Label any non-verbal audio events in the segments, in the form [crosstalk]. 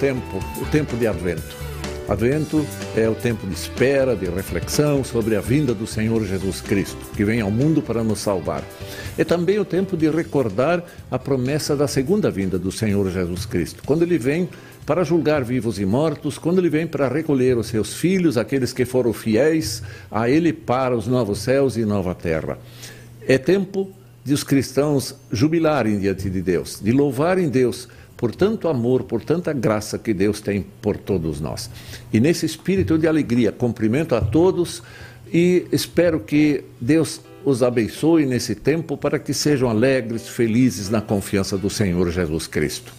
tempo, o tempo de Advento. Advento é o tempo de espera, de reflexão sobre a vinda do Senhor Jesus Cristo, que vem ao mundo para nos salvar. É também o tempo de recordar a promessa da segunda vinda do Senhor Jesus Cristo, quando ele vem para julgar vivos e mortos, quando ele vem para recolher os seus filhos, aqueles que foram fiéis a ele para os novos céus e nova terra. É tempo de os cristãos jubilarem diante de Deus, de louvarem Deus por tanto amor, por tanta graça que Deus tem por todos nós. E nesse espírito de alegria, cumprimento a todos e espero que Deus os abençoe nesse tempo para que sejam alegres, felizes na confiança do Senhor Jesus Cristo.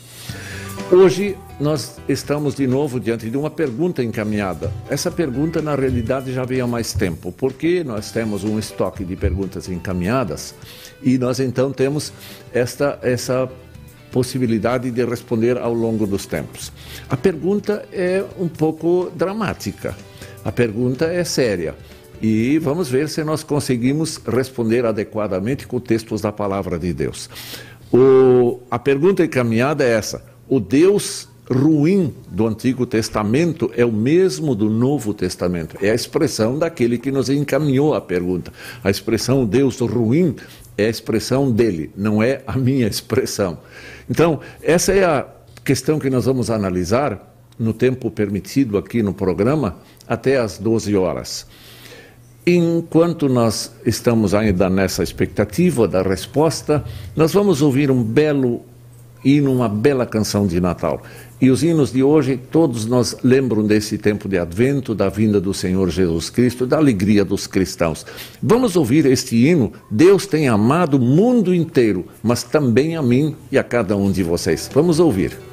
Hoje nós estamos de novo diante de uma pergunta encaminhada. Essa pergunta, na realidade, já veio há mais tempo, porque nós temos um estoque de perguntas encaminhadas e nós então temos esta, essa possibilidade de responder ao longo dos tempos. A pergunta é um pouco dramática, a pergunta é séria. E vamos ver se nós conseguimos responder adequadamente com textos da palavra de Deus. O, a pergunta encaminhada é essa: o Deus ruim do Antigo Testamento é o mesmo do Novo Testamento. É a expressão daquele que nos encaminhou a pergunta. A expressão Deus ruim é a expressão dele, não é a minha expressão. Então, essa é a questão que nós vamos analisar no tempo permitido aqui no programa, até às 12 horas. Enquanto nós estamos ainda nessa expectativa da resposta, nós vamos ouvir um belo hino, uma bela canção de Natal. E os hinos de hoje, todos nós lembram desse tempo de advento, da vinda do Senhor Jesus Cristo, da alegria dos cristãos. Vamos ouvir este hino. Deus tem amado o mundo inteiro, mas também a mim e a cada um de vocês. Vamos ouvir.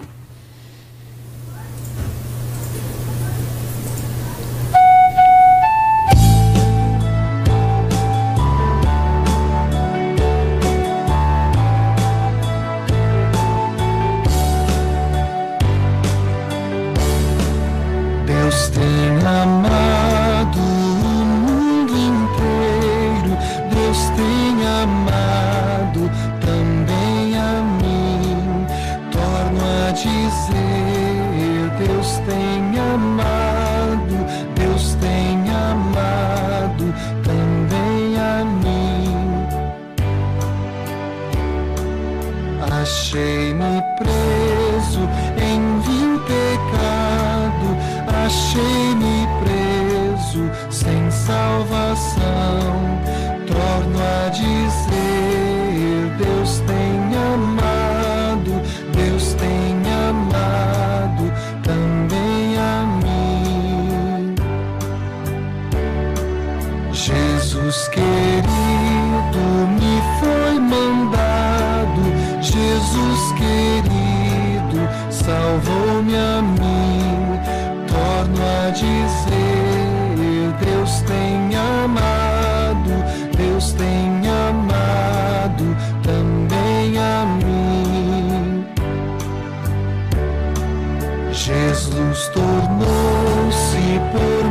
Jesus querido me foi mandado, Jesus querido salvou-me a mim. Torno a dizer: Deus tem amado, Deus tem amado também a mim. Jesus tornou-se por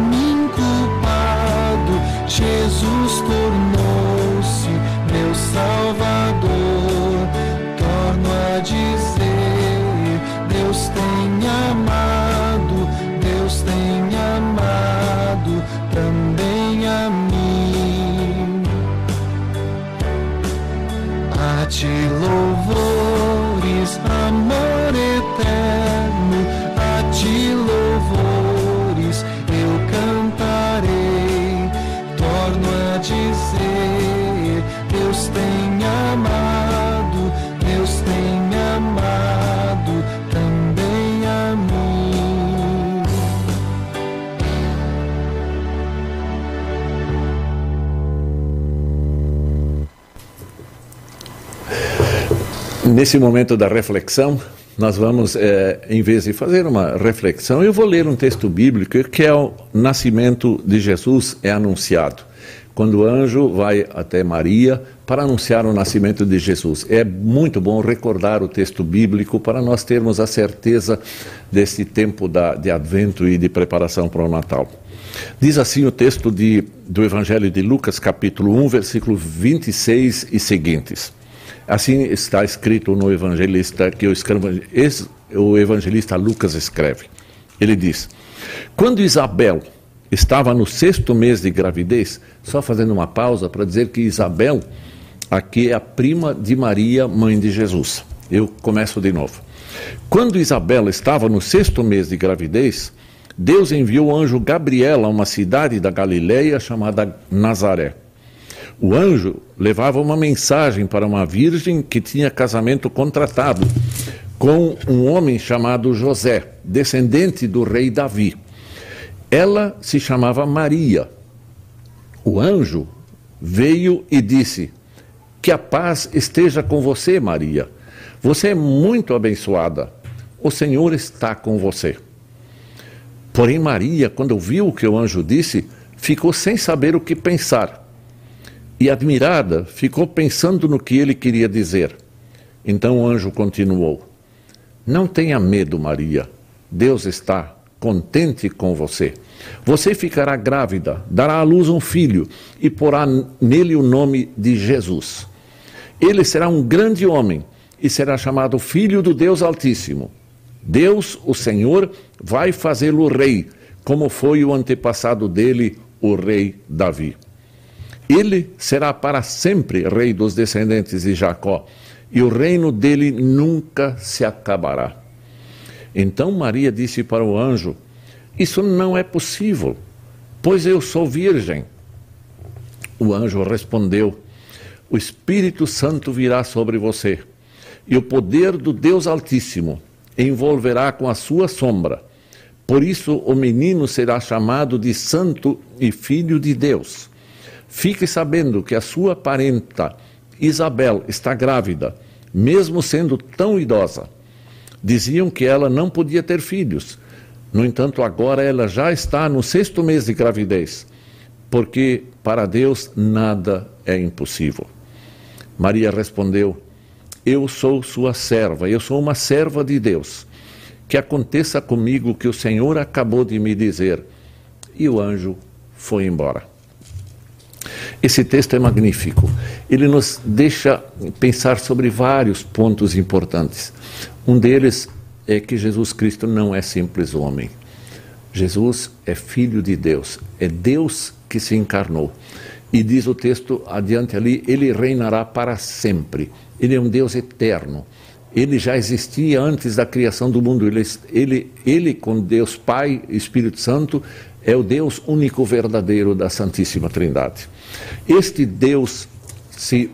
Nesse momento da reflexão, nós vamos, é, em vez de fazer uma reflexão, eu vou ler um texto bíblico que é o nascimento de Jesus é anunciado. Quando o anjo vai até Maria para anunciar o nascimento de Jesus. É muito bom recordar o texto bíblico para nós termos a certeza desse tempo da, de advento e de preparação para o Natal. Diz assim o texto de, do Evangelho de Lucas, capítulo 1, versículo 26 e seguintes. Assim está escrito no evangelista que o evangelista Lucas escreve. Ele diz: Quando Isabel estava no sexto mês de gravidez, só fazendo uma pausa para dizer que Isabel aqui é a prima de Maria, mãe de Jesus. Eu começo de novo. Quando Isabel estava no sexto mês de gravidez, Deus enviou o anjo Gabriel a uma cidade da Galileia chamada Nazaré. O anjo levava uma mensagem para uma virgem que tinha casamento contratado com um homem chamado José, descendente do rei Davi. Ela se chamava Maria. O anjo veio e disse: Que a paz esteja com você, Maria. Você é muito abençoada. O Senhor está com você. Porém, Maria, quando ouviu o que o anjo disse, ficou sem saber o que pensar. E admirada, ficou pensando no que ele queria dizer. Então o anjo continuou: Não tenha medo, Maria. Deus está contente com você. Você ficará grávida, dará à luz um filho e porá nele o nome de Jesus. Ele será um grande homem e será chamado Filho do Deus Altíssimo. Deus, o Senhor, vai fazê-lo rei, como foi o antepassado dele, o rei Davi. Ele será para sempre rei dos descendentes de Jacó, e o reino dele nunca se acabará. Então Maria disse para o anjo: Isso não é possível, pois eu sou virgem. O anjo respondeu: O Espírito Santo virá sobre você, e o poder do Deus Altíssimo envolverá com a sua sombra. Por isso o menino será chamado de Santo e Filho de Deus. Fique sabendo que a sua parenta Isabel está grávida, mesmo sendo tão idosa. Diziam que ela não podia ter filhos. No entanto, agora ela já está no sexto mês de gravidez, porque para Deus nada é impossível. Maria respondeu: eu sou sua serva, eu sou uma serva de Deus. Que aconteça comigo o que o Senhor acabou de me dizer. E o anjo foi embora. Esse texto é magnífico. Ele nos deixa pensar sobre vários pontos importantes. Um deles é que Jesus Cristo não é simples homem. Jesus é filho de Deus, é Deus que se encarnou. E diz o texto adiante ali, ele reinará para sempre. Ele é um Deus eterno. Ele já existia antes da criação do mundo. Ele, ele, ele com Deus Pai e Espírito Santo, é o Deus único verdadeiro da Santíssima Trindade. Este Deus se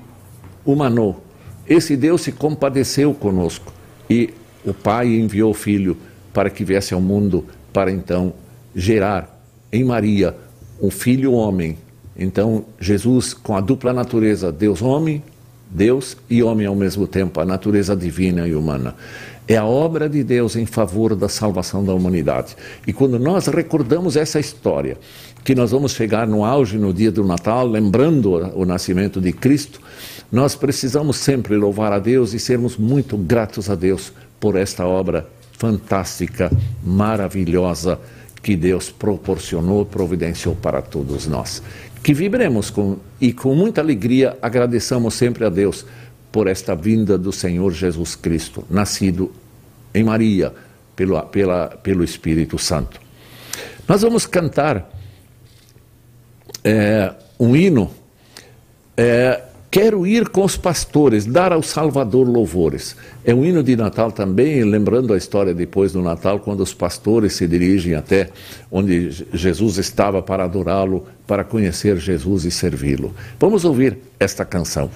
humanou. Esse Deus se compadeceu conosco. E o Pai enviou o Filho para que viesse ao mundo para então gerar em Maria um filho homem. Então, Jesus, com a dupla natureza, Deus homem, Deus e homem ao mesmo tempo, a natureza divina e humana. É a obra de Deus em favor da salvação da humanidade. E quando nós recordamos essa história, que nós vamos chegar no auge no dia do Natal, lembrando o nascimento de Cristo, nós precisamos sempre louvar a Deus e sermos muito gratos a Deus por esta obra fantástica, maravilhosa que Deus proporcionou, providenciou para todos nós que vibremos com, e com muita alegria agradeçamos sempre a Deus por esta vinda do Senhor Jesus Cristo, nascido em Maria pelo, pela, pelo Espírito Santo. Nós vamos cantar é, um hino é, Quero ir com os pastores, dar ao Salvador louvores. É um hino de Natal também, lembrando a história depois do Natal, quando os pastores se dirigem até onde Jesus estava para adorá-lo, para conhecer Jesus e servi-lo. Vamos ouvir esta canção.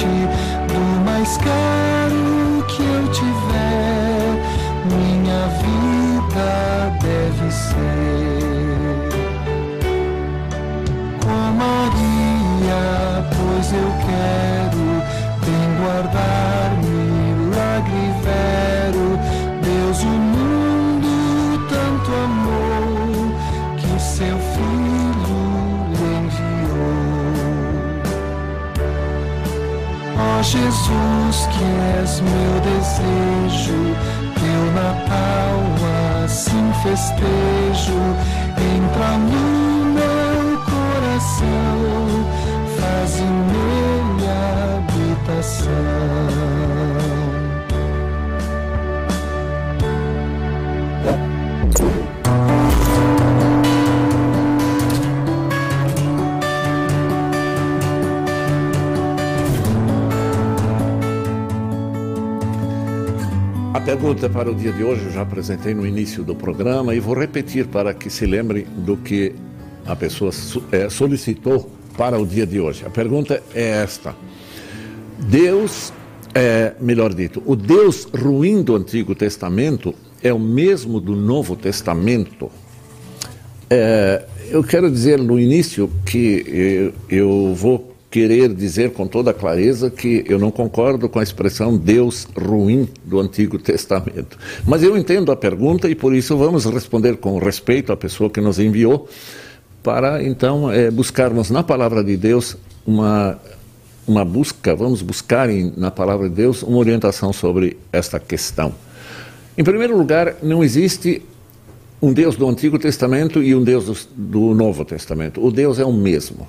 Contente do mais caro que eu tiver, minha vida deve ser. Jesus, que és meu desejo, teu Natal assim festejo, entra no meu coração, faz nele habitação. A pergunta para o dia de hoje eu já apresentei no início do programa e vou repetir para que se lembrem do que a pessoa é, solicitou para o dia de hoje. A pergunta é esta: Deus, é, melhor dito, o Deus ruim do Antigo Testamento é o mesmo do Novo Testamento? É, eu quero dizer no início que eu, eu vou querer dizer com toda clareza que eu não concordo com a expressão Deus ruim do Antigo Testamento. Mas eu entendo a pergunta e por isso vamos responder com respeito à pessoa que nos enviou, para então é, buscarmos na palavra de Deus uma, uma busca, vamos buscar em, na palavra de Deus uma orientação sobre esta questão. Em primeiro lugar, não existe um Deus do Antigo Testamento e um Deus do, do Novo Testamento. O Deus é o mesmo.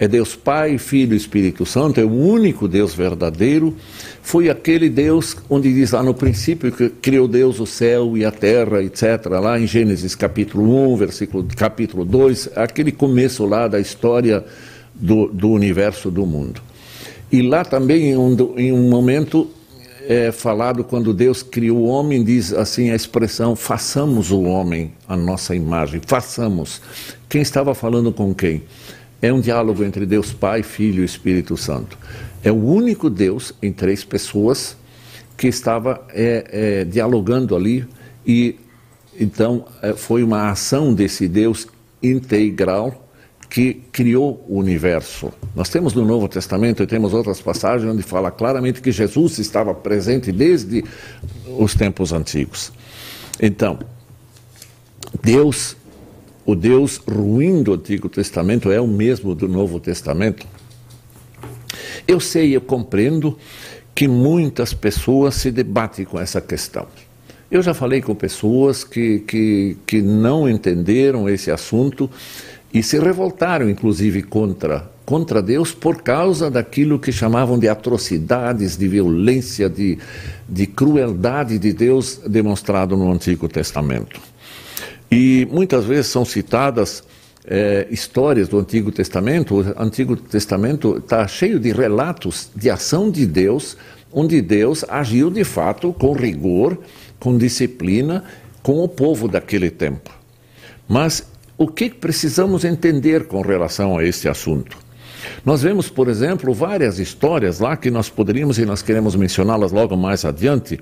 É Deus Pai, Filho e Espírito Santo, é o único Deus verdadeiro. Foi aquele Deus onde diz lá no princípio que criou Deus o céu e a terra, etc. Lá em Gênesis capítulo 1, versículo, capítulo 2, aquele começo lá da história do, do universo do mundo. E lá também, em um, em um momento é falado quando Deus criou o homem, diz assim a expressão: façamos o homem a nossa imagem, façamos. Quem estava falando com quem? É um diálogo entre Deus Pai, Filho e Espírito Santo. É o único Deus em três pessoas que estava é, é, dialogando ali e então é, foi uma ação desse Deus integral que criou o universo. Nós temos no Novo Testamento e temos outras passagens onde fala claramente que Jesus estava presente desde os tempos antigos. Então, Deus o Deus ruim do Antigo Testamento é o mesmo do Novo Testamento? Eu sei, eu compreendo que muitas pessoas se debatem com essa questão. Eu já falei com pessoas que, que, que não entenderam esse assunto e se revoltaram, inclusive, contra, contra Deus por causa daquilo que chamavam de atrocidades, de violência, de, de crueldade de Deus demonstrado no Antigo Testamento. E muitas vezes são citadas é, histórias do Antigo Testamento. O Antigo Testamento está cheio de relatos de ação de Deus, onde Deus agiu de fato com rigor, com disciplina, com o povo daquele tempo. Mas o que precisamos entender com relação a este assunto? Nós vemos, por exemplo, várias histórias lá que nós poderíamos e nós queremos mencioná-las logo mais adiante.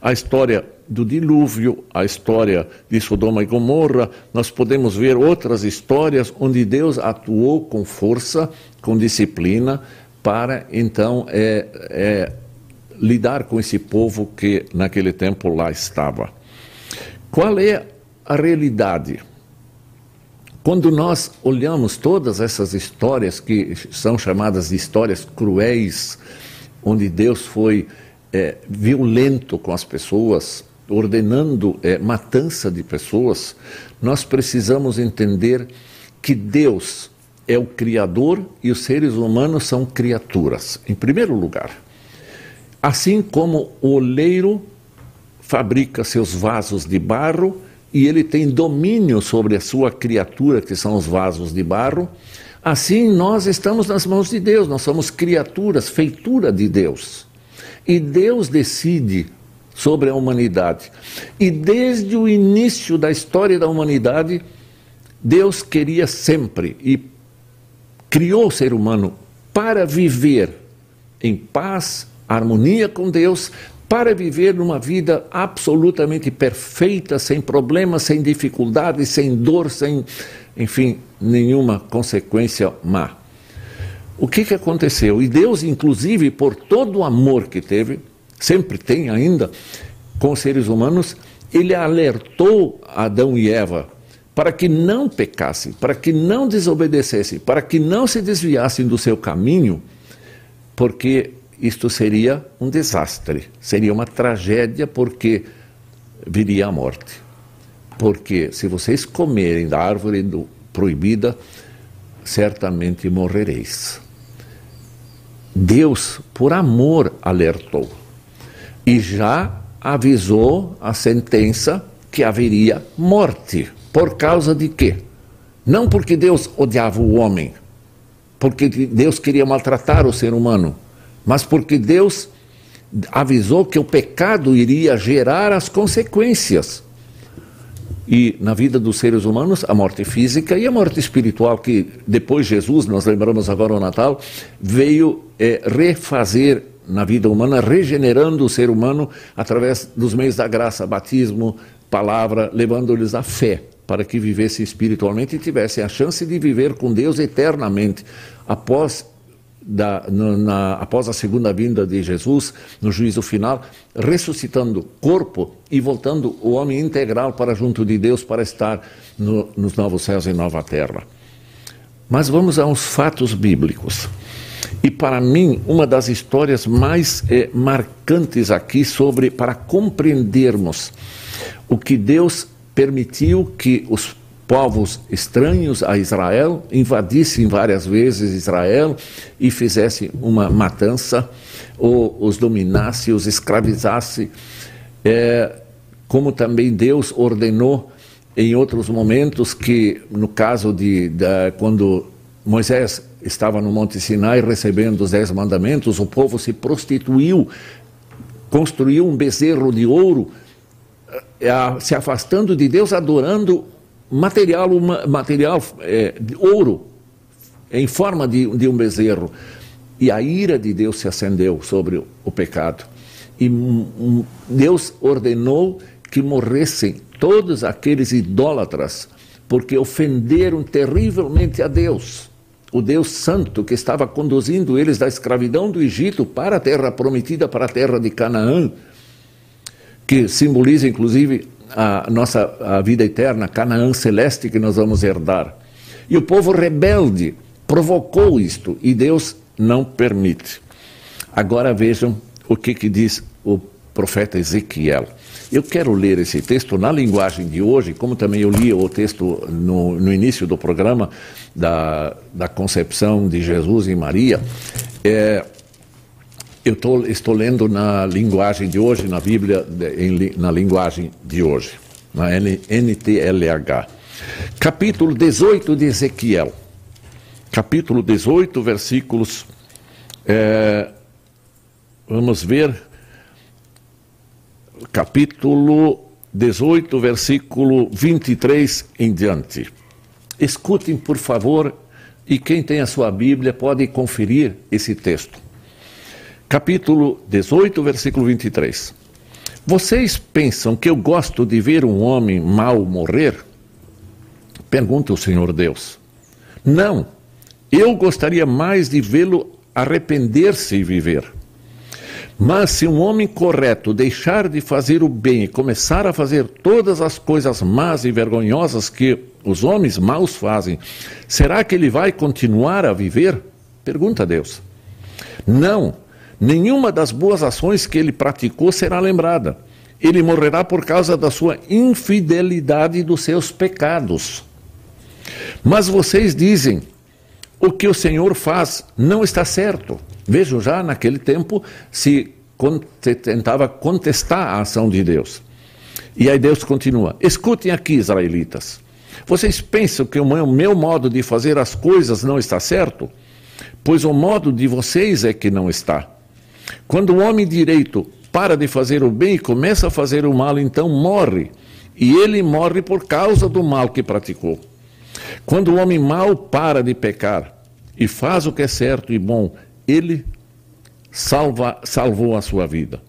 A história do dilúvio, a história de Sodoma e Gomorra, nós podemos ver outras histórias onde Deus atuou com força, com disciplina, para então é, é, lidar com esse povo que naquele tempo lá estava. Qual é a realidade? Quando nós olhamos todas essas histórias que são chamadas de histórias cruéis, onde Deus foi é, violento com as pessoas, ordenando é, matança de pessoas, nós precisamos entender que Deus é o Criador e os seres humanos são criaturas, em primeiro lugar. Assim como o oleiro fabrica seus vasos de barro e ele tem domínio sobre a sua criatura, que são os vasos de barro, assim nós estamos nas mãos de Deus, nós somos criaturas, feitura de Deus. E Deus decide sobre a humanidade. E desde o início da história da humanidade, Deus queria sempre e criou o ser humano para viver em paz, harmonia com Deus, para viver numa vida absolutamente perfeita, sem problemas, sem dificuldades, sem dor, sem, enfim, nenhuma consequência má. O que, que aconteceu? E Deus, inclusive, por todo o amor que teve, sempre tem ainda, com os seres humanos, ele alertou Adão e Eva para que não pecassem, para que não desobedecessem, para que não se desviassem do seu caminho, porque isto seria um desastre, seria uma tragédia, porque viria a morte. Porque se vocês comerem da árvore do, proibida, certamente morrereis. Deus, por amor, alertou e já avisou a sentença que haveria morte. Por causa de quê? Não porque Deus odiava o homem, porque Deus queria maltratar o ser humano, mas porque Deus avisou que o pecado iria gerar as consequências. E na vida dos seres humanos, a morte física e a morte espiritual, que depois Jesus, nós lembramos agora o Natal, veio é, refazer na vida humana, regenerando o ser humano através dos meios da graça, batismo, palavra, levando-lhes a fé para que vivessem espiritualmente e tivessem a chance de viver com Deus eternamente após da, na, após a segunda vinda de Jesus, no juízo final, ressuscitando corpo e voltando o homem integral para junto de Deus para estar no, nos novos céus e nova terra. Mas vamos aos fatos bíblicos. E para mim, uma das histórias mais é, marcantes aqui sobre para compreendermos o que Deus permitiu que os povos estranhos a Israel invadissem várias vezes Israel e fizessem uma matança, ou os dominasse, os escravizasse, é, como também Deus ordenou em outros momentos que, no caso de, de quando Moisés estava no Monte Sinai recebendo os dez mandamentos, o povo se prostituiu, construiu um bezerro de ouro, é, se afastando de Deus, adorando material, uma, material é, de ouro em forma de, de um bezerro. E a ira de Deus se acendeu sobre o, pecado. E um, Deus ordenou que morressem todos aqueles idólatras, porque ofenderam terrivelmente a Deus o Deus Santo que estava conduzindo eles da escravidão do Egito para a terra prometida, para a terra de Canaã, que simboliza inclusive a nossa a vida eterna, Canaã celeste que nós vamos herdar. E o povo rebelde provocou isto e Deus não permite. Agora vejam o que, que diz o profeta Ezequiel. Eu quero ler esse texto na linguagem de hoje, como também eu li o texto no, no início do programa da, da concepção de Jesus e Maria. É, eu tô, estou lendo na linguagem de hoje, na Bíblia, em, na linguagem de hoje, na NTLH. Capítulo 18 de Ezequiel. Capítulo 18, versículos. É, vamos ver capítulo 18, versículo 23 em diante. Escutem, por favor, e quem tem a sua Bíblia pode conferir esse texto. Capítulo 18, versículo 23. Vocês pensam que eu gosto de ver um homem mau morrer? Pergunta o Senhor Deus. Não, eu gostaria mais de vê-lo arrepender-se e viver. Mas se um homem correto deixar de fazer o bem e começar a fazer todas as coisas más e vergonhosas que os homens maus fazem, será que ele vai continuar a viver? Pergunta a Deus. Não, nenhuma das boas ações que ele praticou será lembrada. Ele morrerá por causa da sua infidelidade e dos seus pecados. Mas vocês dizem: o que o Senhor faz não está certo. Vejam, já naquele tempo se tentava contestar a ação de Deus. E aí Deus continua: Escutem aqui, israelitas. Vocês pensam que o meu modo de fazer as coisas não está certo? Pois o modo de vocês é que não está. Quando o homem direito para de fazer o bem e começa a fazer o mal, então morre. E ele morre por causa do mal que praticou. Quando o homem mau para de pecar e faz o que é certo e bom, ele salva, salvou a sua vida.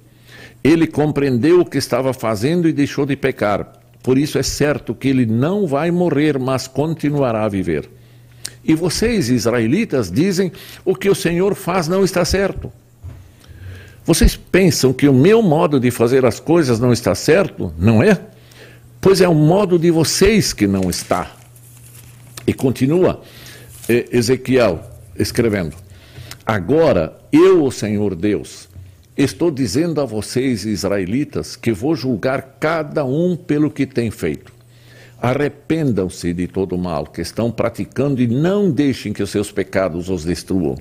Ele compreendeu o que estava fazendo e deixou de pecar. Por isso é certo que ele não vai morrer, mas continuará a viver. E vocês, israelitas, dizem o que o Senhor faz não está certo. Vocês pensam que o meu modo de fazer as coisas não está certo? Não é? Pois é o modo de vocês que não está. E continua eh, Ezequiel escrevendo: Agora eu, o Senhor Deus, estou dizendo a vocês, israelitas, que vou julgar cada um pelo que tem feito. Arrependam-se de todo o mal que estão praticando e não deixem que os seus pecados os destruam.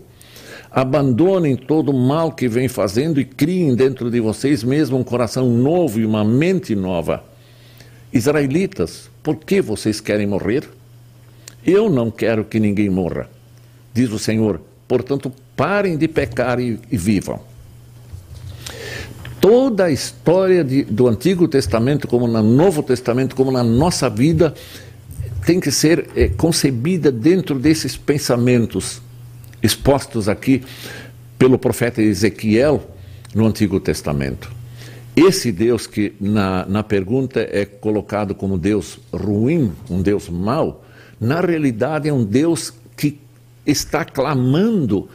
Abandonem todo o mal que vem fazendo e criem dentro de vocês mesmo um coração novo e uma mente nova. Israelitas, por que vocês querem morrer? Eu não quero que ninguém morra, diz o Senhor. Portanto, parem de pecar e, e vivam. Toda a história de, do Antigo Testamento, como no Novo Testamento, como na nossa vida, tem que ser é, concebida dentro desses pensamentos expostos aqui pelo profeta Ezequiel no Antigo Testamento. Esse Deus que na, na pergunta é colocado como Deus ruim, um Deus mau, na realidade é um Deus que está clamando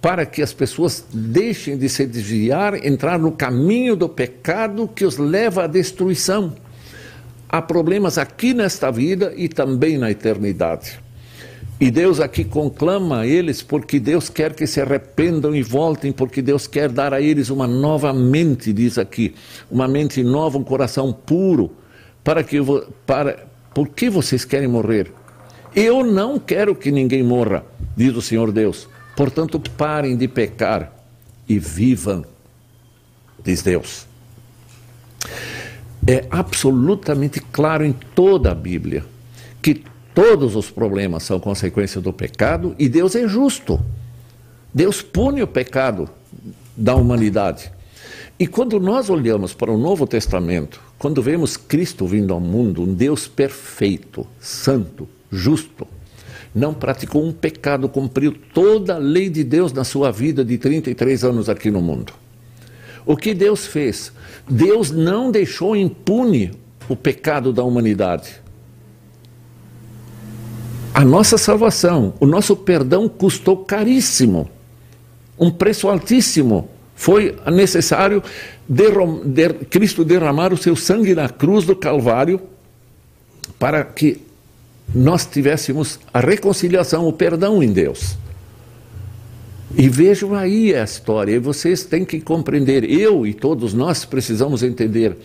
para que as pessoas deixem de se desviar, entrar no caminho do pecado que os leva à destruição. Há problemas aqui nesta vida e também na eternidade. E Deus aqui conclama eles porque Deus quer que se arrependam e voltem, porque Deus quer dar a eles uma nova mente, diz aqui, uma mente nova, um coração puro, para que para por que vocês querem morrer? Eu não quero que ninguém morra, diz o Senhor Deus. Portanto, parem de pecar e vivam, diz Deus. É absolutamente claro em toda a Bíblia que Todos os problemas são consequência do pecado e Deus é justo. Deus pune o pecado da humanidade. E quando nós olhamos para o Novo Testamento, quando vemos Cristo vindo ao mundo, um Deus perfeito, santo, justo, não praticou um pecado, cumpriu toda a lei de Deus na sua vida de 33 anos aqui no mundo. O que Deus fez? Deus não deixou impune o pecado da humanidade a nossa salvação, o nosso perdão custou caríssimo, um preço altíssimo. Foi necessário der, Cristo derramar o seu sangue na cruz do Calvário para que nós tivéssemos a reconciliação, o perdão em Deus. E vejam aí a história, e vocês têm que compreender, eu e todos nós precisamos entender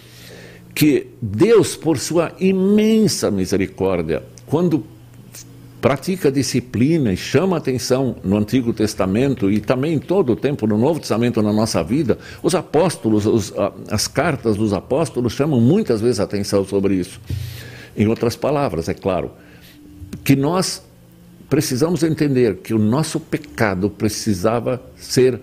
que Deus, por sua imensa misericórdia, quando pratica disciplina e chama atenção no Antigo Testamento e também todo o tempo no Novo Testamento na nossa vida, os apóstolos, os, as cartas dos apóstolos chamam muitas vezes atenção sobre isso. Em outras palavras, é claro, que nós precisamos entender que o nosso pecado precisava ser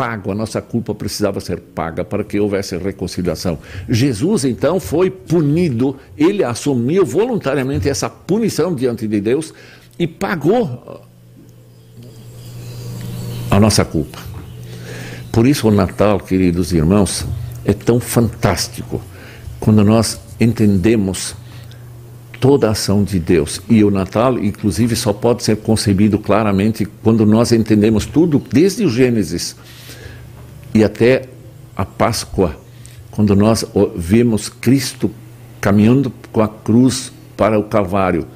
pago, a nossa culpa precisava ser paga para que houvesse reconciliação. Jesus então foi punido, ele assumiu voluntariamente essa punição diante de Deus e pagou a nossa culpa. Por isso o Natal, queridos irmãos, é tão fantástico quando nós entendemos toda a ação de Deus. E o Natal, inclusive, só pode ser concebido claramente quando nós entendemos tudo desde o Gênesis e até a Páscoa, quando nós vemos Cristo caminhando com a cruz para o Calvário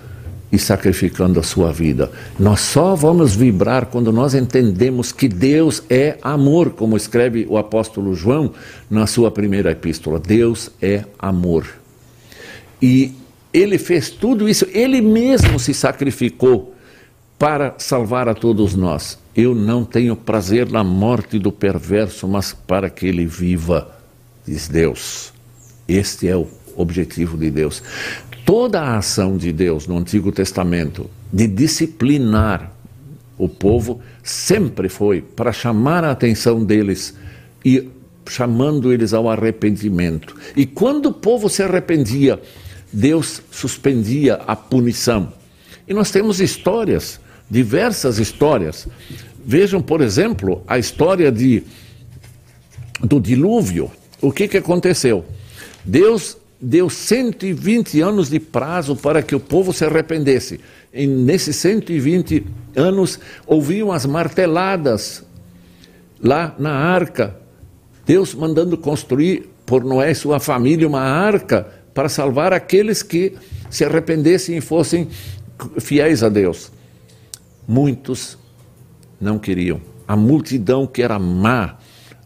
e sacrificando a sua vida. Nós só vamos vibrar quando nós entendemos que Deus é amor, como escreve o apóstolo João na sua primeira epístola. Deus é amor. E ele fez tudo isso, ele mesmo se sacrificou para salvar a todos nós. Eu não tenho prazer na morte do perverso, mas para que ele viva, diz Deus. Este é o objetivo de Deus. Toda a ação de Deus no Antigo Testamento de disciplinar o povo sempre foi para chamar a atenção deles e chamando eles ao arrependimento. E quando o povo se arrependia, Deus suspendia a punição. E nós temos histórias, diversas histórias. Vejam, por exemplo, a história de, do dilúvio. O que, que aconteceu? Deus deu 120 anos de prazo para que o povo se arrependesse. E nesses 120 anos, ouviam as marteladas lá na arca. Deus mandando construir por Noé e sua família uma arca para salvar aqueles que se arrependessem e fossem fiéis a Deus. Muitos não queriam. A multidão que era má,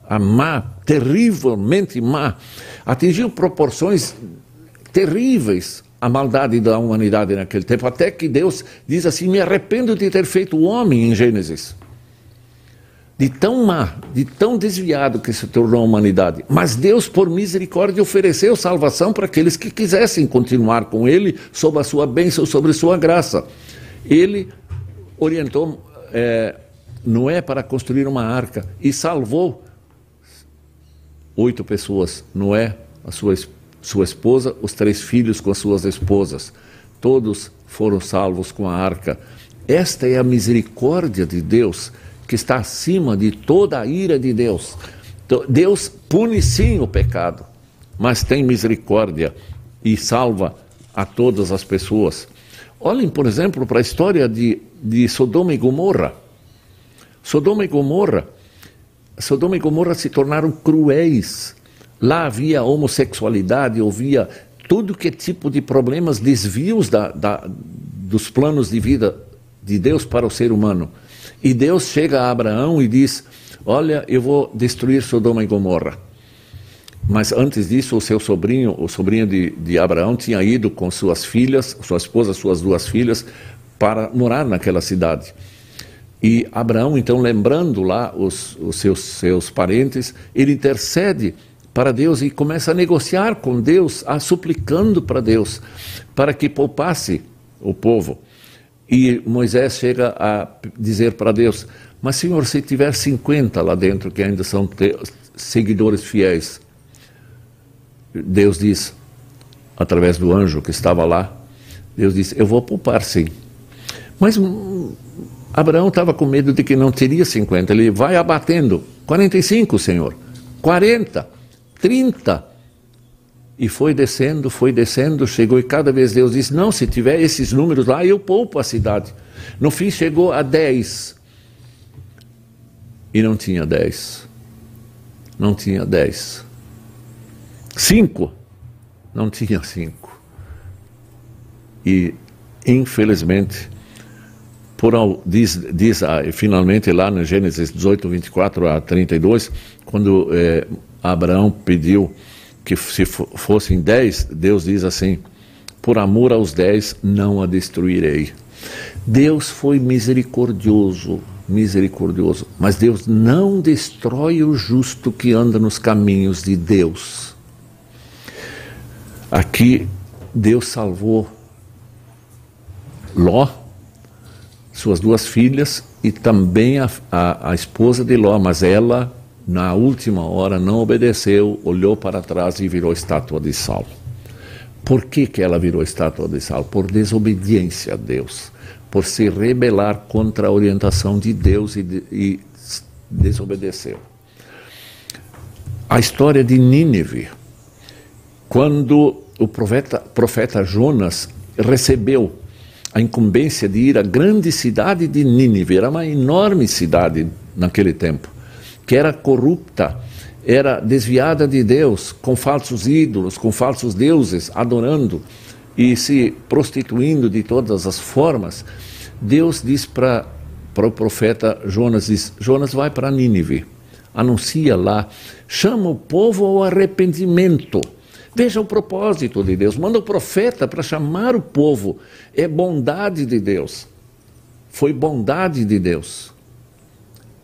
a má, terrivelmente má, atingiu proporções terríveis a maldade da humanidade naquele tempo, até que Deus diz assim: Me arrependo de ter feito o homem em Gênesis. De tão má, de tão desviado que se tornou a humanidade. Mas Deus, por misericórdia, ofereceu salvação para aqueles que quisessem continuar com Ele, sob a sua bênção, sobre sua graça. Ele orientou é, Noé para construir uma arca e salvou oito pessoas: Noé, a sua, sua esposa, os três filhos com as suas esposas. Todos foram salvos com a arca. Esta é a misericórdia de Deus que está acima de toda a ira de Deus. Deus pune sim o pecado, mas tem misericórdia e salva a todas as pessoas. Olhem, por exemplo, para a história de, de Sodoma e Gomorra. Sodoma e Gomorra Sodoma e Gomorra se tornaram cruéis. Lá havia homossexualidade, havia tudo que tipo de problemas, desvios da, da, dos planos de vida de Deus para o ser humano. E Deus chega a Abraão e diz: Olha, eu vou destruir Sodoma e Gomorra. Mas antes disso, o seu sobrinho, o sobrinho de, de Abraão, tinha ido com suas filhas, sua esposa, suas duas filhas, para morar naquela cidade. E Abraão, então, lembrando lá os, os seus, seus parentes, ele intercede para Deus e começa a negociar com Deus, a suplicando para Deus, para que poupasse o povo. E Moisés chega a dizer para Deus: Mas, Senhor, se tiver 50 lá dentro que ainda são seguidores fiéis, Deus diz, através do anjo que estava lá, Deus diz: Eu vou poupar sim. Mas Abraão estava com medo de que não teria 50. Ele vai abatendo. 45, Senhor. 40, 30. E foi descendo, foi descendo, chegou e cada vez Deus disse: Não, se tiver esses números lá, eu poupo a cidade. No fim chegou a 10. E não tinha 10. Não tinha 10. 5. Não tinha 5. E, infelizmente, por, diz, diz ah, finalmente lá no Gênesis 18, 24 a 32, quando eh, Abraão pediu que se fossem dez, Deus diz assim: por amor aos dez não a destruirei. Deus foi misericordioso, misericordioso, mas Deus não destrói o justo que anda nos caminhos de Deus. Aqui Deus salvou Ló suas duas filhas e também a, a, a esposa de Ló, mas ela, na última hora, não obedeceu, olhou para trás e virou estátua de sal. Por que, que ela virou estátua de sal? Por desobediência a Deus, por se rebelar contra a orientação de Deus e, de, e desobedeceu. A história de Nínive, quando o profeta, profeta Jonas recebeu a incumbência de ir à grande cidade de Nínive. Era uma enorme cidade naquele tempo, que era corrupta, era desviada de Deus, com falsos ídolos, com falsos deuses, adorando e se prostituindo de todas as formas. Deus diz para o profeta Jonas, diz, Jonas vai para Nínive, anuncia lá, chama o povo ao arrependimento Veja o propósito de Deus. Manda o profeta para chamar o povo. É bondade de Deus. Foi bondade de Deus.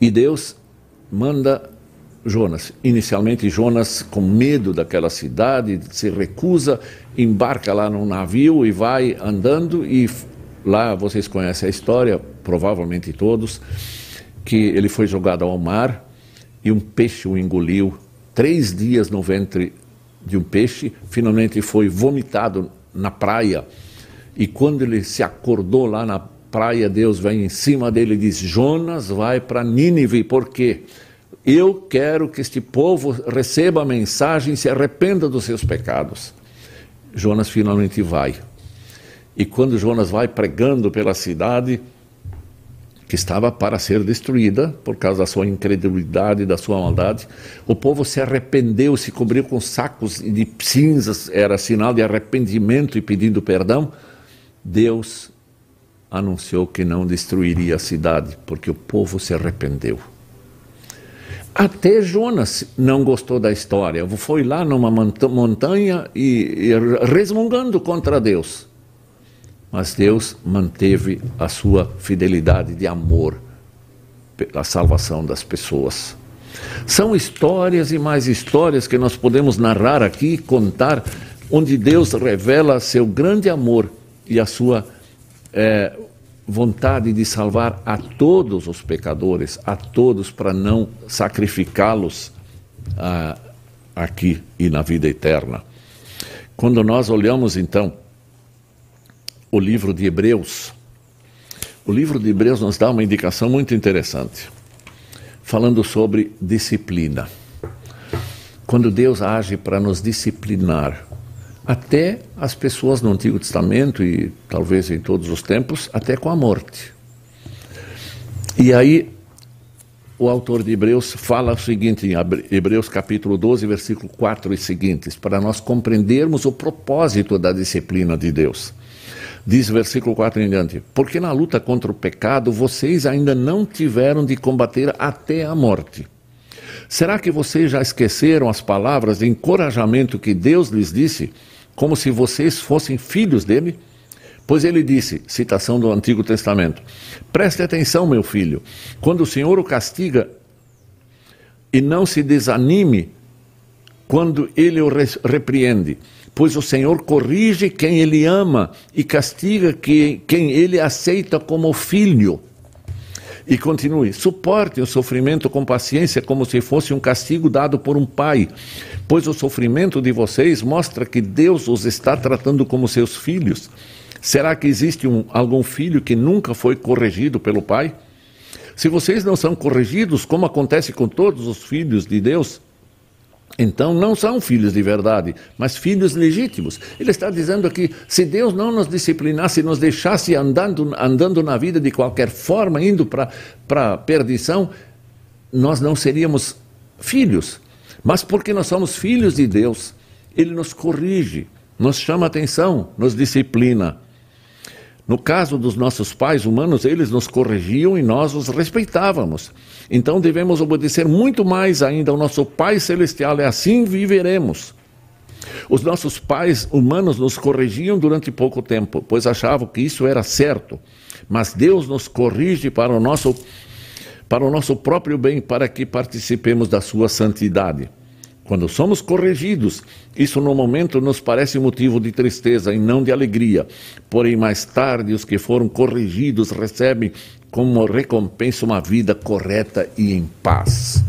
E Deus manda Jonas. Inicialmente, Jonas, com medo daquela cidade, se recusa, embarca lá num navio e vai andando. E lá vocês conhecem a história, provavelmente todos, que ele foi jogado ao mar e um peixe o engoliu. Três dias no ventre de um peixe, finalmente foi vomitado na praia. E quando ele se acordou lá na praia, Deus vem em cima dele e diz: Jonas vai para Nínive, por quê? Eu quero que este povo receba a mensagem e se arrependa dos seus pecados. Jonas finalmente vai. E quando Jonas vai pregando pela cidade, que estava para ser destruída por causa da sua incredulidade, da sua maldade, o povo se arrependeu, se cobriu com sacos de cinzas, era sinal de arrependimento e pedindo perdão. Deus anunciou que não destruiria a cidade, porque o povo se arrependeu. Até Jonas não gostou da história. Foi lá numa montanha e, e resmungando contra Deus. Mas Deus manteve a sua fidelidade de amor pela salvação das pessoas. São histórias e mais histórias que nós podemos narrar aqui, contar, onde Deus revela seu grande amor e a sua é, vontade de salvar a todos os pecadores, a todos, para não sacrificá-los ah, aqui e na vida eterna. Quando nós olhamos então o livro de Hebreus, o livro de Hebreus nos dá uma indicação muito interessante, falando sobre disciplina. Quando Deus age para nos disciplinar, até as pessoas no Antigo Testamento e talvez em todos os tempos, até com a morte. E aí o autor de Hebreus fala o seguinte em Hebreus capítulo 12, versículo 4 e seguintes, para nós compreendermos o propósito da disciplina de Deus. Diz versículo 4 em diante: Porque na luta contra o pecado vocês ainda não tiveram de combater até a morte. Será que vocês já esqueceram as palavras de encorajamento que Deus lhes disse como se vocês fossem filhos dele? Pois ele disse, citação do Antigo Testamento: Preste atenção, meu filho, quando o Senhor o castiga, e não se desanime quando ele o repreende, pois o Senhor corrige quem ele ama e castiga quem ele aceita como filho. E continue: suporte o sofrimento com paciência, como se fosse um castigo dado por um pai, pois o sofrimento de vocês mostra que Deus os está tratando como seus filhos. Será que existe um, algum filho que nunca foi corrigido pelo pai? Se vocês não são corrigidos, como acontece com todos os filhos de Deus, então não são filhos de verdade, mas filhos legítimos. Ele está dizendo aqui: se Deus não nos disciplinasse, nos deixasse andando, andando na vida de qualquer forma, indo para a perdição, nós não seríamos filhos. Mas porque nós somos filhos de Deus, Ele nos corrige, nos chama atenção, nos disciplina. No caso dos nossos pais humanos, eles nos corrigiam e nós os respeitávamos. Então devemos obedecer muito mais ainda ao nosso Pai Celestial, e assim viveremos. Os nossos pais humanos nos corrigiam durante pouco tempo, pois achavam que isso era certo. Mas Deus nos corrige para o nosso, para o nosso próprio bem, para que participemos da sua santidade. Quando somos corrigidos, isso no momento nos parece motivo de tristeza e não de alegria. Porém, mais tarde, os que foram corrigidos recebem como recompensa uma vida correta e em paz.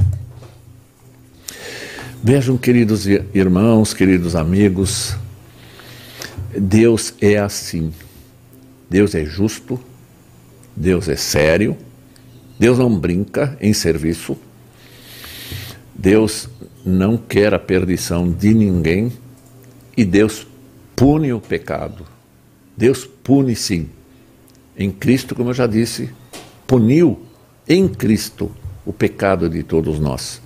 Vejam, queridos irmãos, queridos amigos, Deus é assim. Deus é justo, Deus é sério, Deus não brinca em serviço, Deus não quer a perdição de ninguém e Deus pune o pecado. Deus pune sim. Em Cristo, como eu já disse, puniu em Cristo o pecado de todos nós.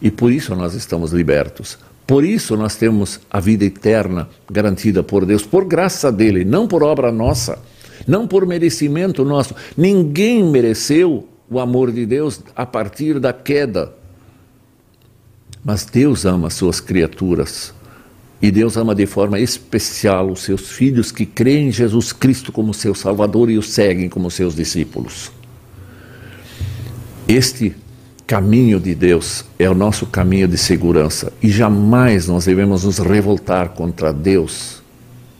E por isso nós estamos libertos. Por isso nós temos a vida eterna garantida por Deus, por graça dele, não por obra nossa, não por merecimento nosso. Ninguém mereceu o amor de Deus a partir da queda mas Deus ama suas criaturas. E Deus ama de forma especial os seus filhos que creem em Jesus Cristo como seu Salvador e o seguem como seus discípulos. Este caminho de Deus é o nosso caminho de segurança e jamais nós devemos nos revoltar contra Deus.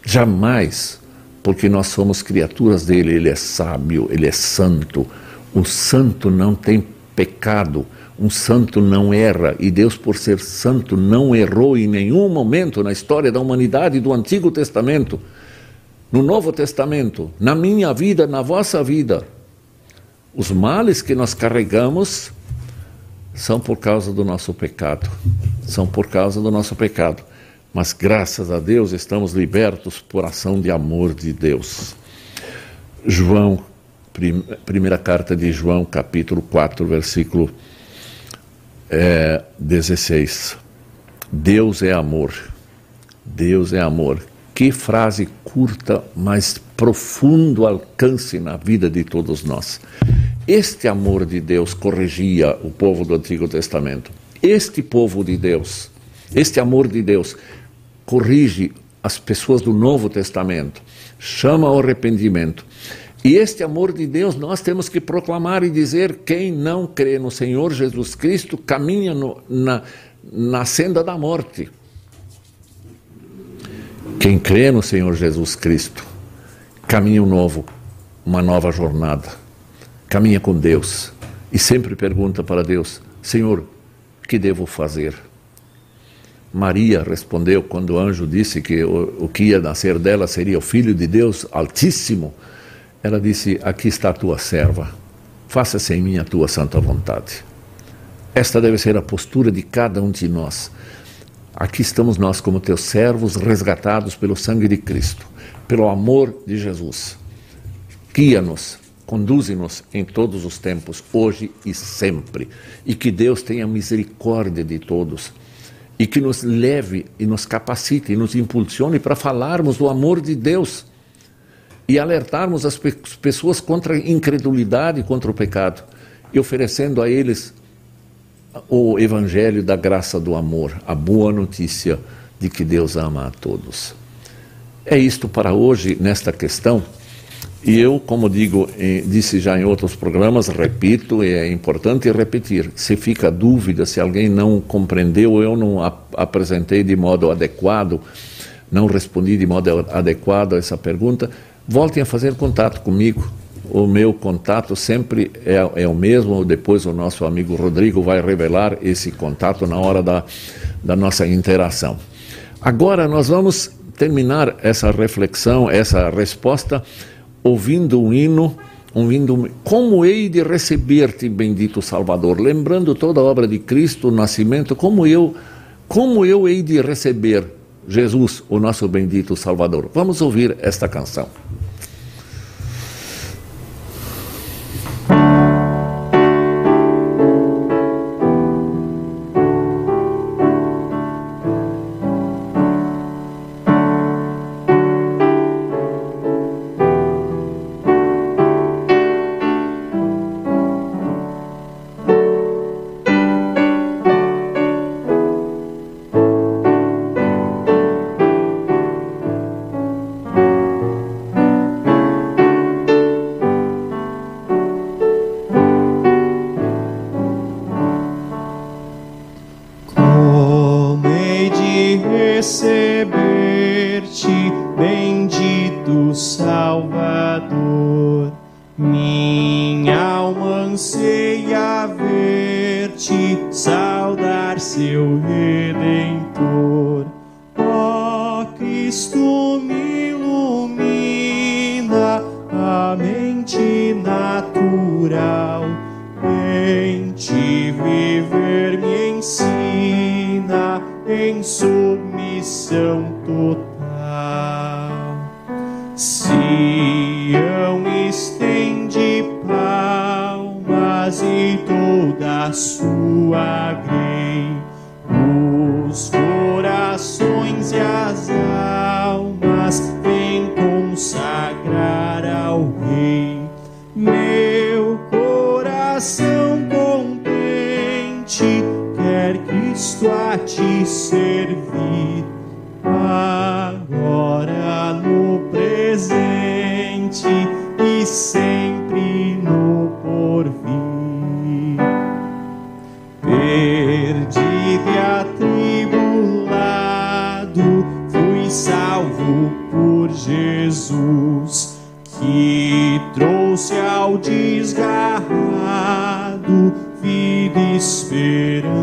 Jamais, porque nós somos criaturas dele, ele é sábio, ele é santo. O santo não tem pecado, um santo não erra e Deus, por ser santo, não errou em nenhum momento na história da humanidade do Antigo Testamento. No Novo Testamento, na minha vida, na vossa vida, os males que nós carregamos são por causa do nosso pecado. São por causa do nosso pecado. Mas graças a Deus estamos libertos por ação de amor de Deus. João, prim, primeira carta de João, capítulo 4, versículo é, 16. Deus é amor. Deus é amor. Que frase curta, mas profundo alcance na vida de todos nós. Este amor de Deus corrigia o povo do Antigo Testamento. Este povo de Deus, este amor de Deus, corrige as pessoas do Novo Testamento, chama ao arrependimento. E este amor de Deus nós temos que proclamar e dizer: quem não crê no Senhor Jesus Cristo caminha no, na, na senda da morte. Quem crê no Senhor Jesus Cristo, caminho novo, uma nova jornada caminha com Deus e sempre pergunta para Deus: Senhor, que devo fazer? Maria respondeu quando o anjo disse que o, o que ia nascer dela seria o filho de Deus Altíssimo. Ela disse: Aqui está a tua serva, faça-se em mim a tua santa vontade. Esta deve ser a postura de cada um de nós. Aqui estamos nós, como teus servos, resgatados pelo sangue de Cristo, pelo amor de Jesus. Guia-nos, Conduze-nos em todos os tempos, hoje e sempre. E que Deus tenha misericórdia de todos. E que nos leve e nos capacite e nos impulsione para falarmos do amor de Deus e alertarmos as pessoas contra a incredulidade, contra o pecado, e oferecendo a eles o evangelho da graça do amor, a boa notícia de que Deus ama a todos. É isto para hoje nesta questão. E eu, como digo, disse já em outros programas, repito, é importante repetir: se fica dúvida, se alguém não compreendeu, eu não ap apresentei de modo adequado, não respondi de modo adequado a essa pergunta, voltem a fazer contato comigo. O meu contato sempre é, é o mesmo, depois o nosso amigo Rodrigo vai revelar esse contato na hora da, da nossa interação. Agora nós vamos terminar essa reflexão, essa resposta ouvindo um hino, ouvindo como hei de receber-te, bendito Salvador, lembrando toda a obra de Cristo, o nascimento, como eu, como eu hei de receber Jesus, o nosso bendito Salvador. Vamos ouvir esta canção. perdão total. ao desgarrado, vida esperança.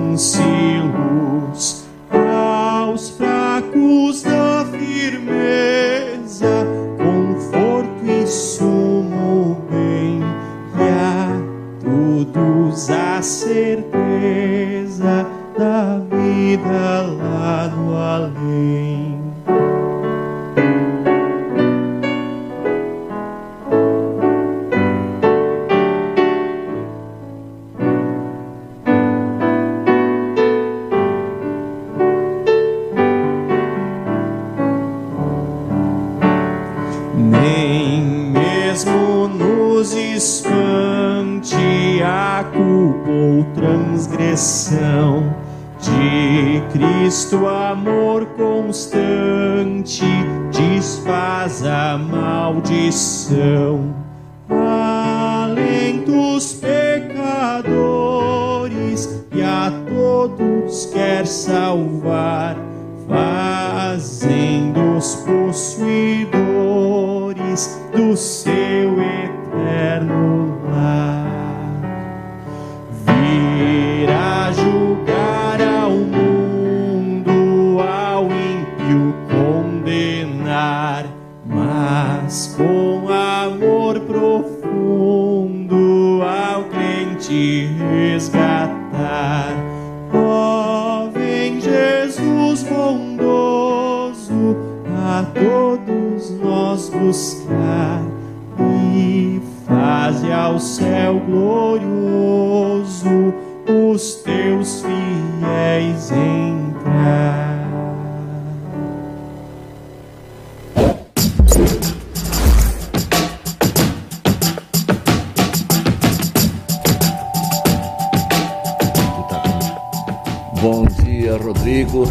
Transgressão de Cristo, amor constante desfaz a maldição. Além dos pecadores e a todos quer salvar, fazendo os possuidores do seu eterno lar virá julgar ao mundo, ao ímpio condenar, mas com amor profundo ao crente resgatar. Ó, vem Jesus bondoso a todos nós buscar e faze ao céu glorioso os teus fiéis entrar. Bom dia, Rodrigo.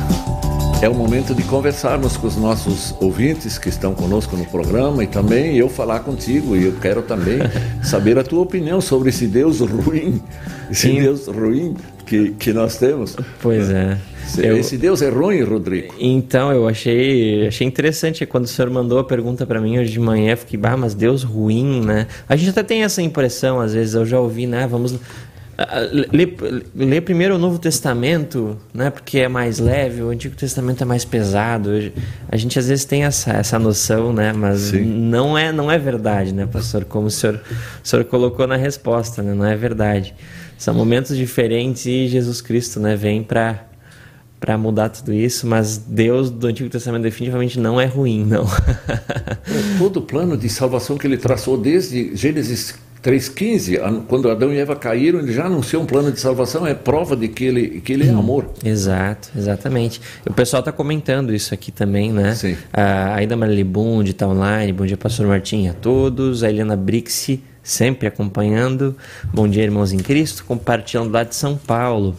É o momento de conversarmos com os nossos ouvintes que estão conosco no programa e também eu falar contigo. E eu quero também [laughs] saber a tua opinião sobre esse Deus ruim, esse Sim. Deus ruim que, que nós temos. Pois é. Esse, Eu- esse Deus é ruim, Rodrigo. Então, eu achei, achei interessante quando o senhor mandou a pergunta para mim hoje de manhã, fiquei, bah, mas Deus ruim, né? A gente até tem essa impressão, às vezes, eu já ouvi, né? Vamos ler, ler primeiro o Novo Testamento, né? Porque é mais leve, o Antigo Testamento é mais pesado. A gente às vezes tem essa, essa noção, né? Mas Sim. não é, não é verdade, né, pastor? Como o senhor, o senhor colocou na resposta, né? Não é verdade. São momentos diferentes e Jesus Cristo, né, vem para para mudar tudo isso, mas Deus do Antigo Testamento definitivamente não é ruim, não. [laughs] Todo o plano de salvação que ele traçou desde Gênesis 3,15, an- quando Adão e Eva caíram, ele já anunciou um plano de salvação, é prova de que ele, que ele é amor. Exato, exatamente. O pessoal está comentando isso aqui também, né? Sim. A Aida Marlibundi está online. Bom dia, pastor Martim, a todos. A Helena Brixi, sempre acompanhando. Bom dia, irmãos em Cristo, compartilhando lá de São Paulo.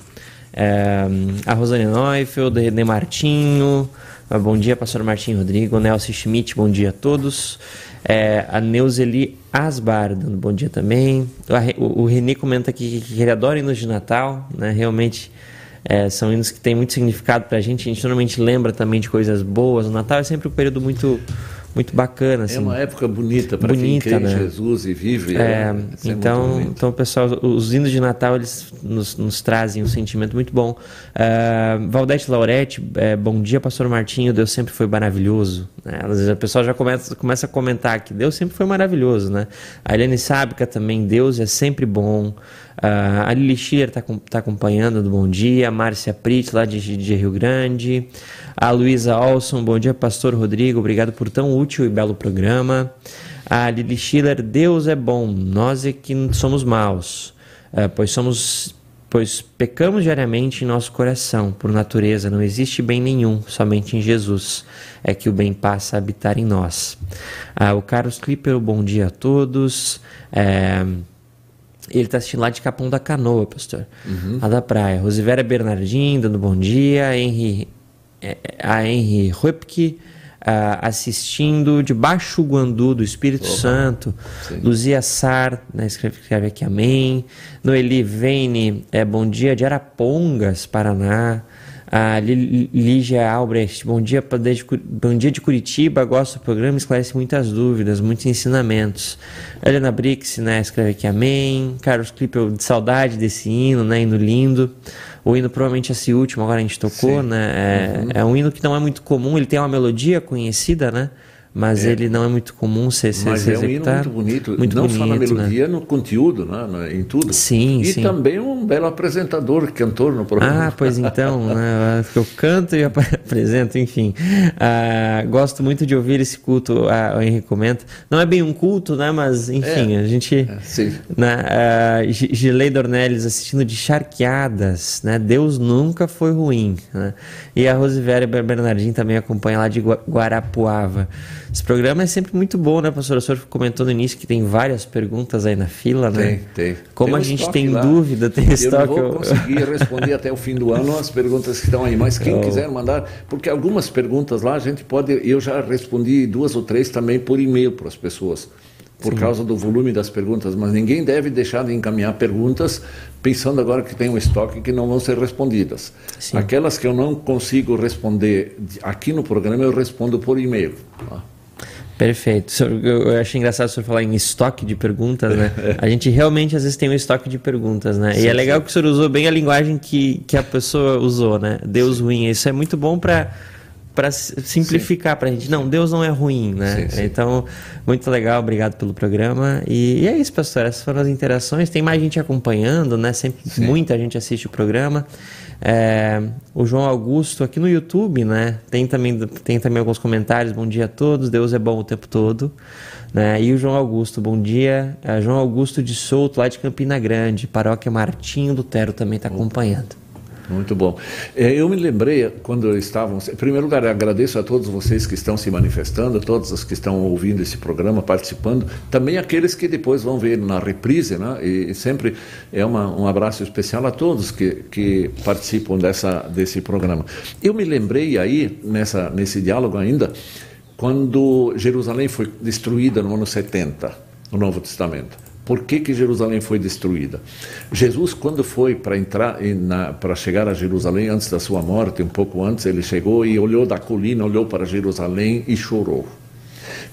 É, a Rosane Neufeld, René Martinho. ah, Bom dia, pastor Martim Rodrigo. Nelson Schmidt, bom dia a todos. É, a Neuzeli Asbar, dando bom dia também. O, o Renê comenta aqui que ele adora hinos de Natal, né? Realmente é, são hinos que têm muito significado pra gente. A gente normalmente lembra também de coisas boas. O Natal é sempre um período muito, muito bacana. Assim. É uma época bonita para quem crê em né? Jesus e vive. É, é muito então, bonito. então, pessoal, os hinos de Natal eles nos, nos trazem um sentimento muito bom. Uh, Valdete Lauretti, é, bom dia, Pastor Martinho. Deus sempre foi maravilhoso. Né? Às vezes a pessoa já começa, começa a comentar que Deus sempre foi maravilhoso, né? A Helene Sábica também, Deus é sempre bom. Uh, a Lili Schiller está tá acompanhando do Bom Dia. Márcia Prit, lá de, de Rio Grande. A Luísa Olson, bom dia, Pastor Rodrigo. Obrigado por tão útil e belo programa. A Lili Schiller, Deus é bom, nós é que somos maus, eh, pois somos, pois pecamos diariamente em nosso coração, por natureza, não existe bem nenhum, somente em Jesus é que o bem passa a habitar em nós. Ah, o Carlos Clipper, bom dia a todos. Eh, ele está assistindo lá de Capão da Canoa, pastor. Lá da praia. Rosivera Bernardim, dando bom dia. Henry, a Henry Rupke, ah, assistindo de Baixo Guandu, do Espírito Santo. Sim. Luzia Sar, né, escreve, escreve aqui amém. Noeli Vene, é, bom dia de Arapongas, Paraná. A Lígia Albrecht, bom dia, bom dia de Curitiba, gosto do programa, esclarece muitas dúvidas, muitos ensinamentos. Helena Brix, né, escreve aqui amém. Carlos Clipper, de saudade desse hino, né, hino lindo. O hino provavelmente esse último, agora a gente tocou, Sim. né, é, uhum. é um hino que não é muito comum, ele tem uma melodia conhecida, né, mas é. ele não é muito comum ser, ser, mas ser é um hino muito bonito, muito não bonito, só na né? melodia, né? no conteúdo, né? em tudo. Sim, e sim. também um belo apresentador, cantor no programa. Ah, pois então, [laughs] né? eu canto e [laughs] apresento, enfim. Ah, gosto muito de ouvir esse culto, ah, o Henrique comenta. Não é bem um culto, né? Mas, enfim, é. a gente... É, sim. Né? Ah, Gilei Dornelles assistindo de charqueadas, né? Deus nunca foi ruim. Né? E a Rosivéria Bernardinho também acompanha lá de Guarapuava. Esse programa é sempre muito bom, né, professor? O senhor comentou no início que tem várias perguntas aí na fila, né? Tem, tem. Como tem a gente tem lá. dúvida, tem eu estoque. Eu não vou conseguir responder até o fim do ano as perguntas que estão aí, mas quem quiser mandar, porque algumas perguntas lá a gente pode, eu já respondi duas ou três também por e-mail para as pessoas por Sim. causa do volume das perguntas, mas ninguém deve deixar de encaminhar perguntas pensando agora que tem um estoque que não vão ser respondidas. Sim. Aquelas que eu não consigo responder aqui no programa, eu respondo por e-mail. Tá? Perfeito. Eu achei engraçado o senhor falar em estoque de perguntas, né? [laughs] A gente realmente às vezes tem um estoque de perguntas, né? Sim, e é legal sim. que o senhor usou bem a linguagem que, que a pessoa usou, né? Deus sim. ruim. Isso é muito bom para para simplificar para a gente. Não, Deus não é ruim, né? Então, muito legal, obrigado pelo programa. E, e, é isso, pastor. Essas foram as interações. Tem mais gente acompanhando, né? Sempre muita gente assiste o programa. É, o João Augusto aqui no YouTube, né? Tem também, tem também alguns comentários. Bom dia a todos, Deus é bom o tempo todo. Né? E o João Augusto, bom dia. É, João Augusto de Souto, lá de Campina Grande, paróquia Martinho Lutero também está acompanhando. Muito bom. É, eu me lembrei quando estavam. Em primeiro lugar, agradeço a todos vocês que estão se manifestando, todos os que estão ouvindo esse programa, participando, também aqueles que depois vão ver na reprise, né? E sempre é uma, um abraço especial a todos que, que participam dessa, desse programa. Eu me lembrei aí, nessa, nesse diálogo ainda, quando Jerusalém foi destruída no ano 70, no Novo Testamento. Por que, que Jerusalém foi destruída? Jesus, quando foi para entrar para chegar a Jerusalém antes da sua morte, um pouco antes, ele chegou e olhou da colina, olhou para Jerusalém e chorou.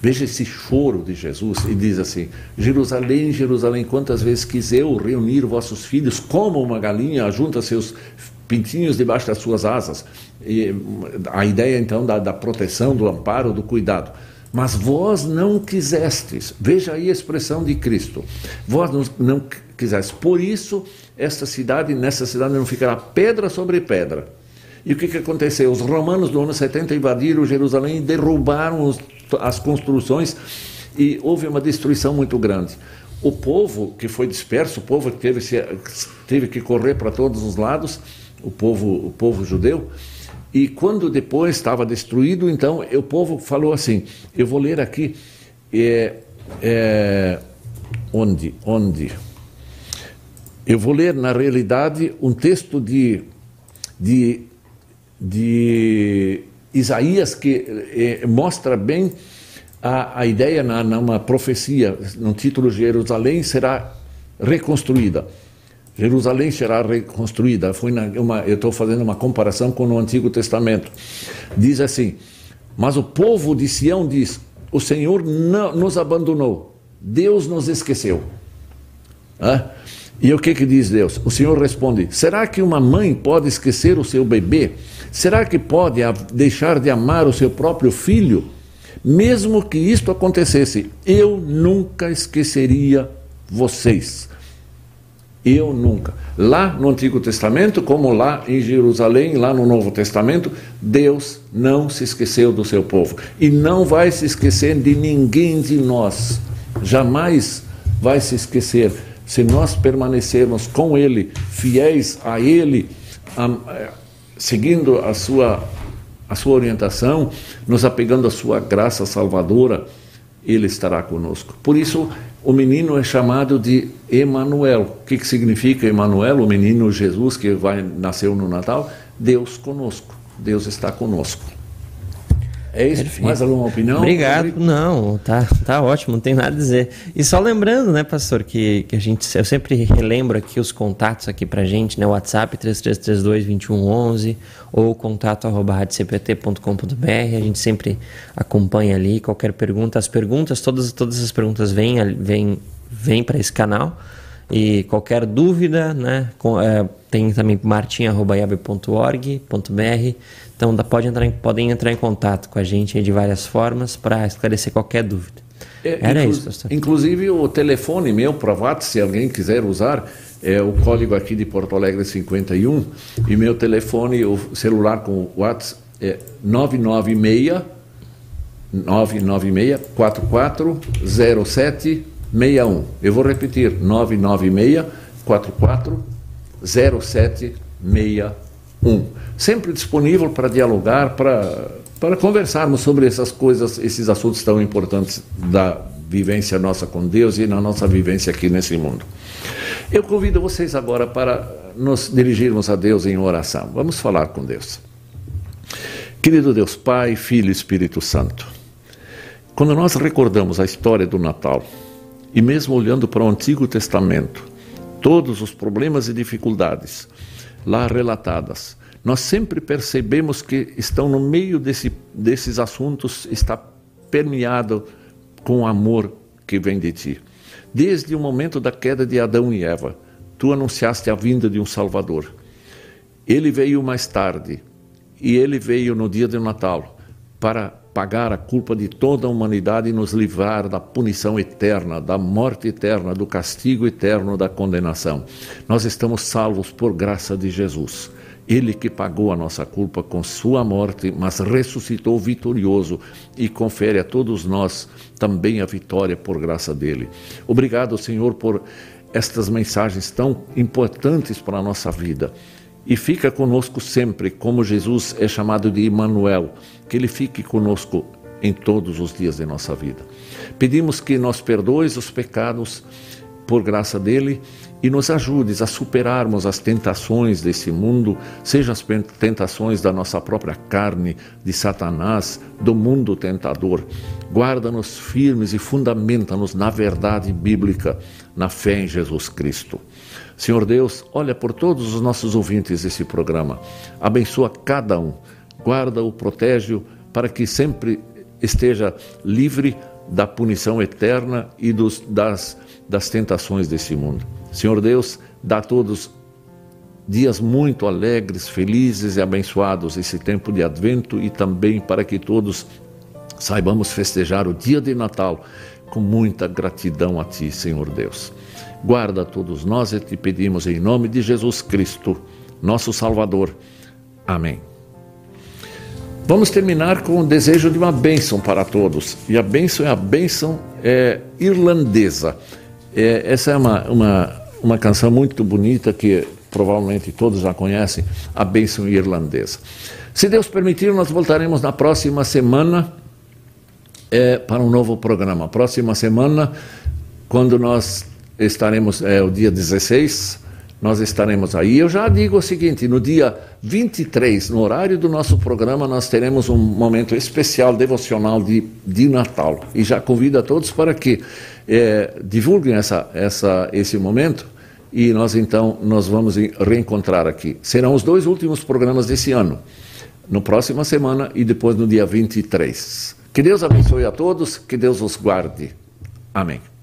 Veja esse choro de Jesus e diz assim: Jerusalém, Jerusalém, quantas vezes quis eu reunir vossos filhos como uma galinha junta seus pintinhos debaixo das suas asas. E a ideia então da, da proteção, do amparo, do cuidado. Mas vós não quisestes. Veja aí a expressão de Cristo. Vós não, não quisestes. Por isso, esta cidade, nessa cidade não ficará pedra sobre pedra. E o que, que aconteceu? Os romanos do ano 70 invadiram Jerusalém e derrubaram os, as construções e houve uma destruição muito grande. O povo que foi disperso, o povo que teve, teve que correr para todos os lados, o povo, o povo judeu, e quando depois estava destruído, então o povo falou assim: eu vou ler aqui, é, é, onde, onde? Eu vou ler na realidade um texto de, de, de Isaías que é, mostra bem a, a ideia na, numa profecia, no título Jerusalém será reconstruída. Jerusalém será reconstruída. Foi uma, eu estou fazendo uma comparação com o Antigo Testamento. Diz assim: Mas o povo de Sião diz: O Senhor não, nos abandonou, Deus nos esqueceu. E o que, que diz Deus? O Senhor responde: Será que uma mãe pode esquecer o seu bebê? Será que pode deixar de amar o seu próprio filho? Mesmo que isto acontecesse, eu nunca esqueceria vocês. Eu nunca. Lá no Antigo Testamento, como lá em Jerusalém, lá no Novo Testamento, Deus não se esqueceu do seu povo. E não vai se esquecer de ninguém de nós. Jamais vai se esquecer. Se nós permanecermos com Ele, fiéis a Ele, a, seguindo a sua, a sua orientação, nos apegando à sua graça salvadora, Ele estará conosco. Por isso, o menino é chamado de Emanuel. O que, que significa Emanuel? O menino Jesus que vai nasceu no Natal? Deus conosco. Deus está conosco. É isso? Perfeito. Mais alguma opinião? Obrigado. Não, tá, tá ótimo, não tem nada a dizer. E só lembrando, né, pastor, que, que a gente, eu sempre relembro aqui os contatos aqui pra gente, né, WhatsApp 3332-2111 ou contato arroba a gente sempre acompanha ali qualquer pergunta. As perguntas, todas, todas as perguntas vêm, vêm, vêm para esse canal. E qualquer dúvida, né, com, é, tem também martim.org.br. Então pode entrar em, podem entrar em contato com a gente de várias formas para esclarecer qualquer dúvida. É, Era inclu isso, pastor. Inclusive o telefone meu para WhatsApp, se alguém quiser usar, é o código aqui de Porto Alegre 51 e meu telefone, o celular com o WhatsApp é 996 996 440761. Eu vou repetir, 996 440761. Sempre disponível para dialogar, para, para conversarmos sobre essas coisas, esses assuntos tão importantes da vivência nossa com Deus e na nossa vivência aqui nesse mundo. Eu convido vocês agora para nos dirigirmos a Deus em oração. Vamos falar com Deus. Querido Deus Pai, Filho e Espírito Santo, quando nós recordamos a história do Natal, e mesmo olhando para o Antigo Testamento, todos os problemas e dificuldades lá relatadas, nós sempre percebemos que estão no meio desse, desses assuntos, está permeado com o amor que vem de ti. Desde o momento da queda de Adão e Eva, tu anunciaste a vinda de um Salvador. Ele veio mais tarde, e ele veio no dia de Natal para pagar a culpa de toda a humanidade e nos livrar da punição eterna, da morte eterna, do castigo eterno, da condenação. Nós estamos salvos por graça de Jesus. Ele que pagou a nossa culpa com sua morte, mas ressuscitou vitorioso e confere a todos nós também a vitória por graça dele. Obrigado, Senhor, por estas mensagens tão importantes para a nossa vida. E fica conosco sempre, como Jesus é chamado de Emmanuel, que ele fique conosco em todos os dias de nossa vida. Pedimos que nos perdoes os pecados por graça dele e nos ajudes a superarmos as tentações desse mundo, seja as tentações da nossa própria carne, de Satanás, do mundo tentador. Guarda-nos firmes e fundamenta-nos na verdade bíblica, na fé em Jesus Cristo. Senhor Deus, olha por todos os nossos ouvintes desse programa. Abençoa cada um. Guarda-o, protege-o, para que sempre esteja livre da punição eterna e dos, das, das tentações desse mundo. Senhor Deus, dá a todos dias muito alegres, felizes e abençoados esse tempo de advento e também para que todos saibamos festejar o dia de Natal com muita gratidão a Ti, Senhor Deus. Guarda todos nós e te pedimos em nome de Jesus Cristo, nosso Salvador. Amém. Vamos terminar com o desejo de uma bênção para todos. E a bênção é a bênção é, irlandesa. É, essa é uma, uma uma canção muito bonita que provavelmente todos já conhecem, a bênção irlandesa. Se Deus permitir, nós voltaremos na próxima semana é, para um novo programa. Próxima semana, quando nós estaremos, é o dia 16, nós estaremos aí. Eu já digo o seguinte: no dia 23, no horário do nosso programa, nós teremos um momento especial devocional de, de Natal. E já convido a todos para que é, divulguem essa, essa, esse momento e nós então nós vamos reencontrar aqui. Serão os dois últimos programas desse ano, no próxima semana e depois no dia 23. Que Deus abençoe a todos, que Deus os guarde. Amém.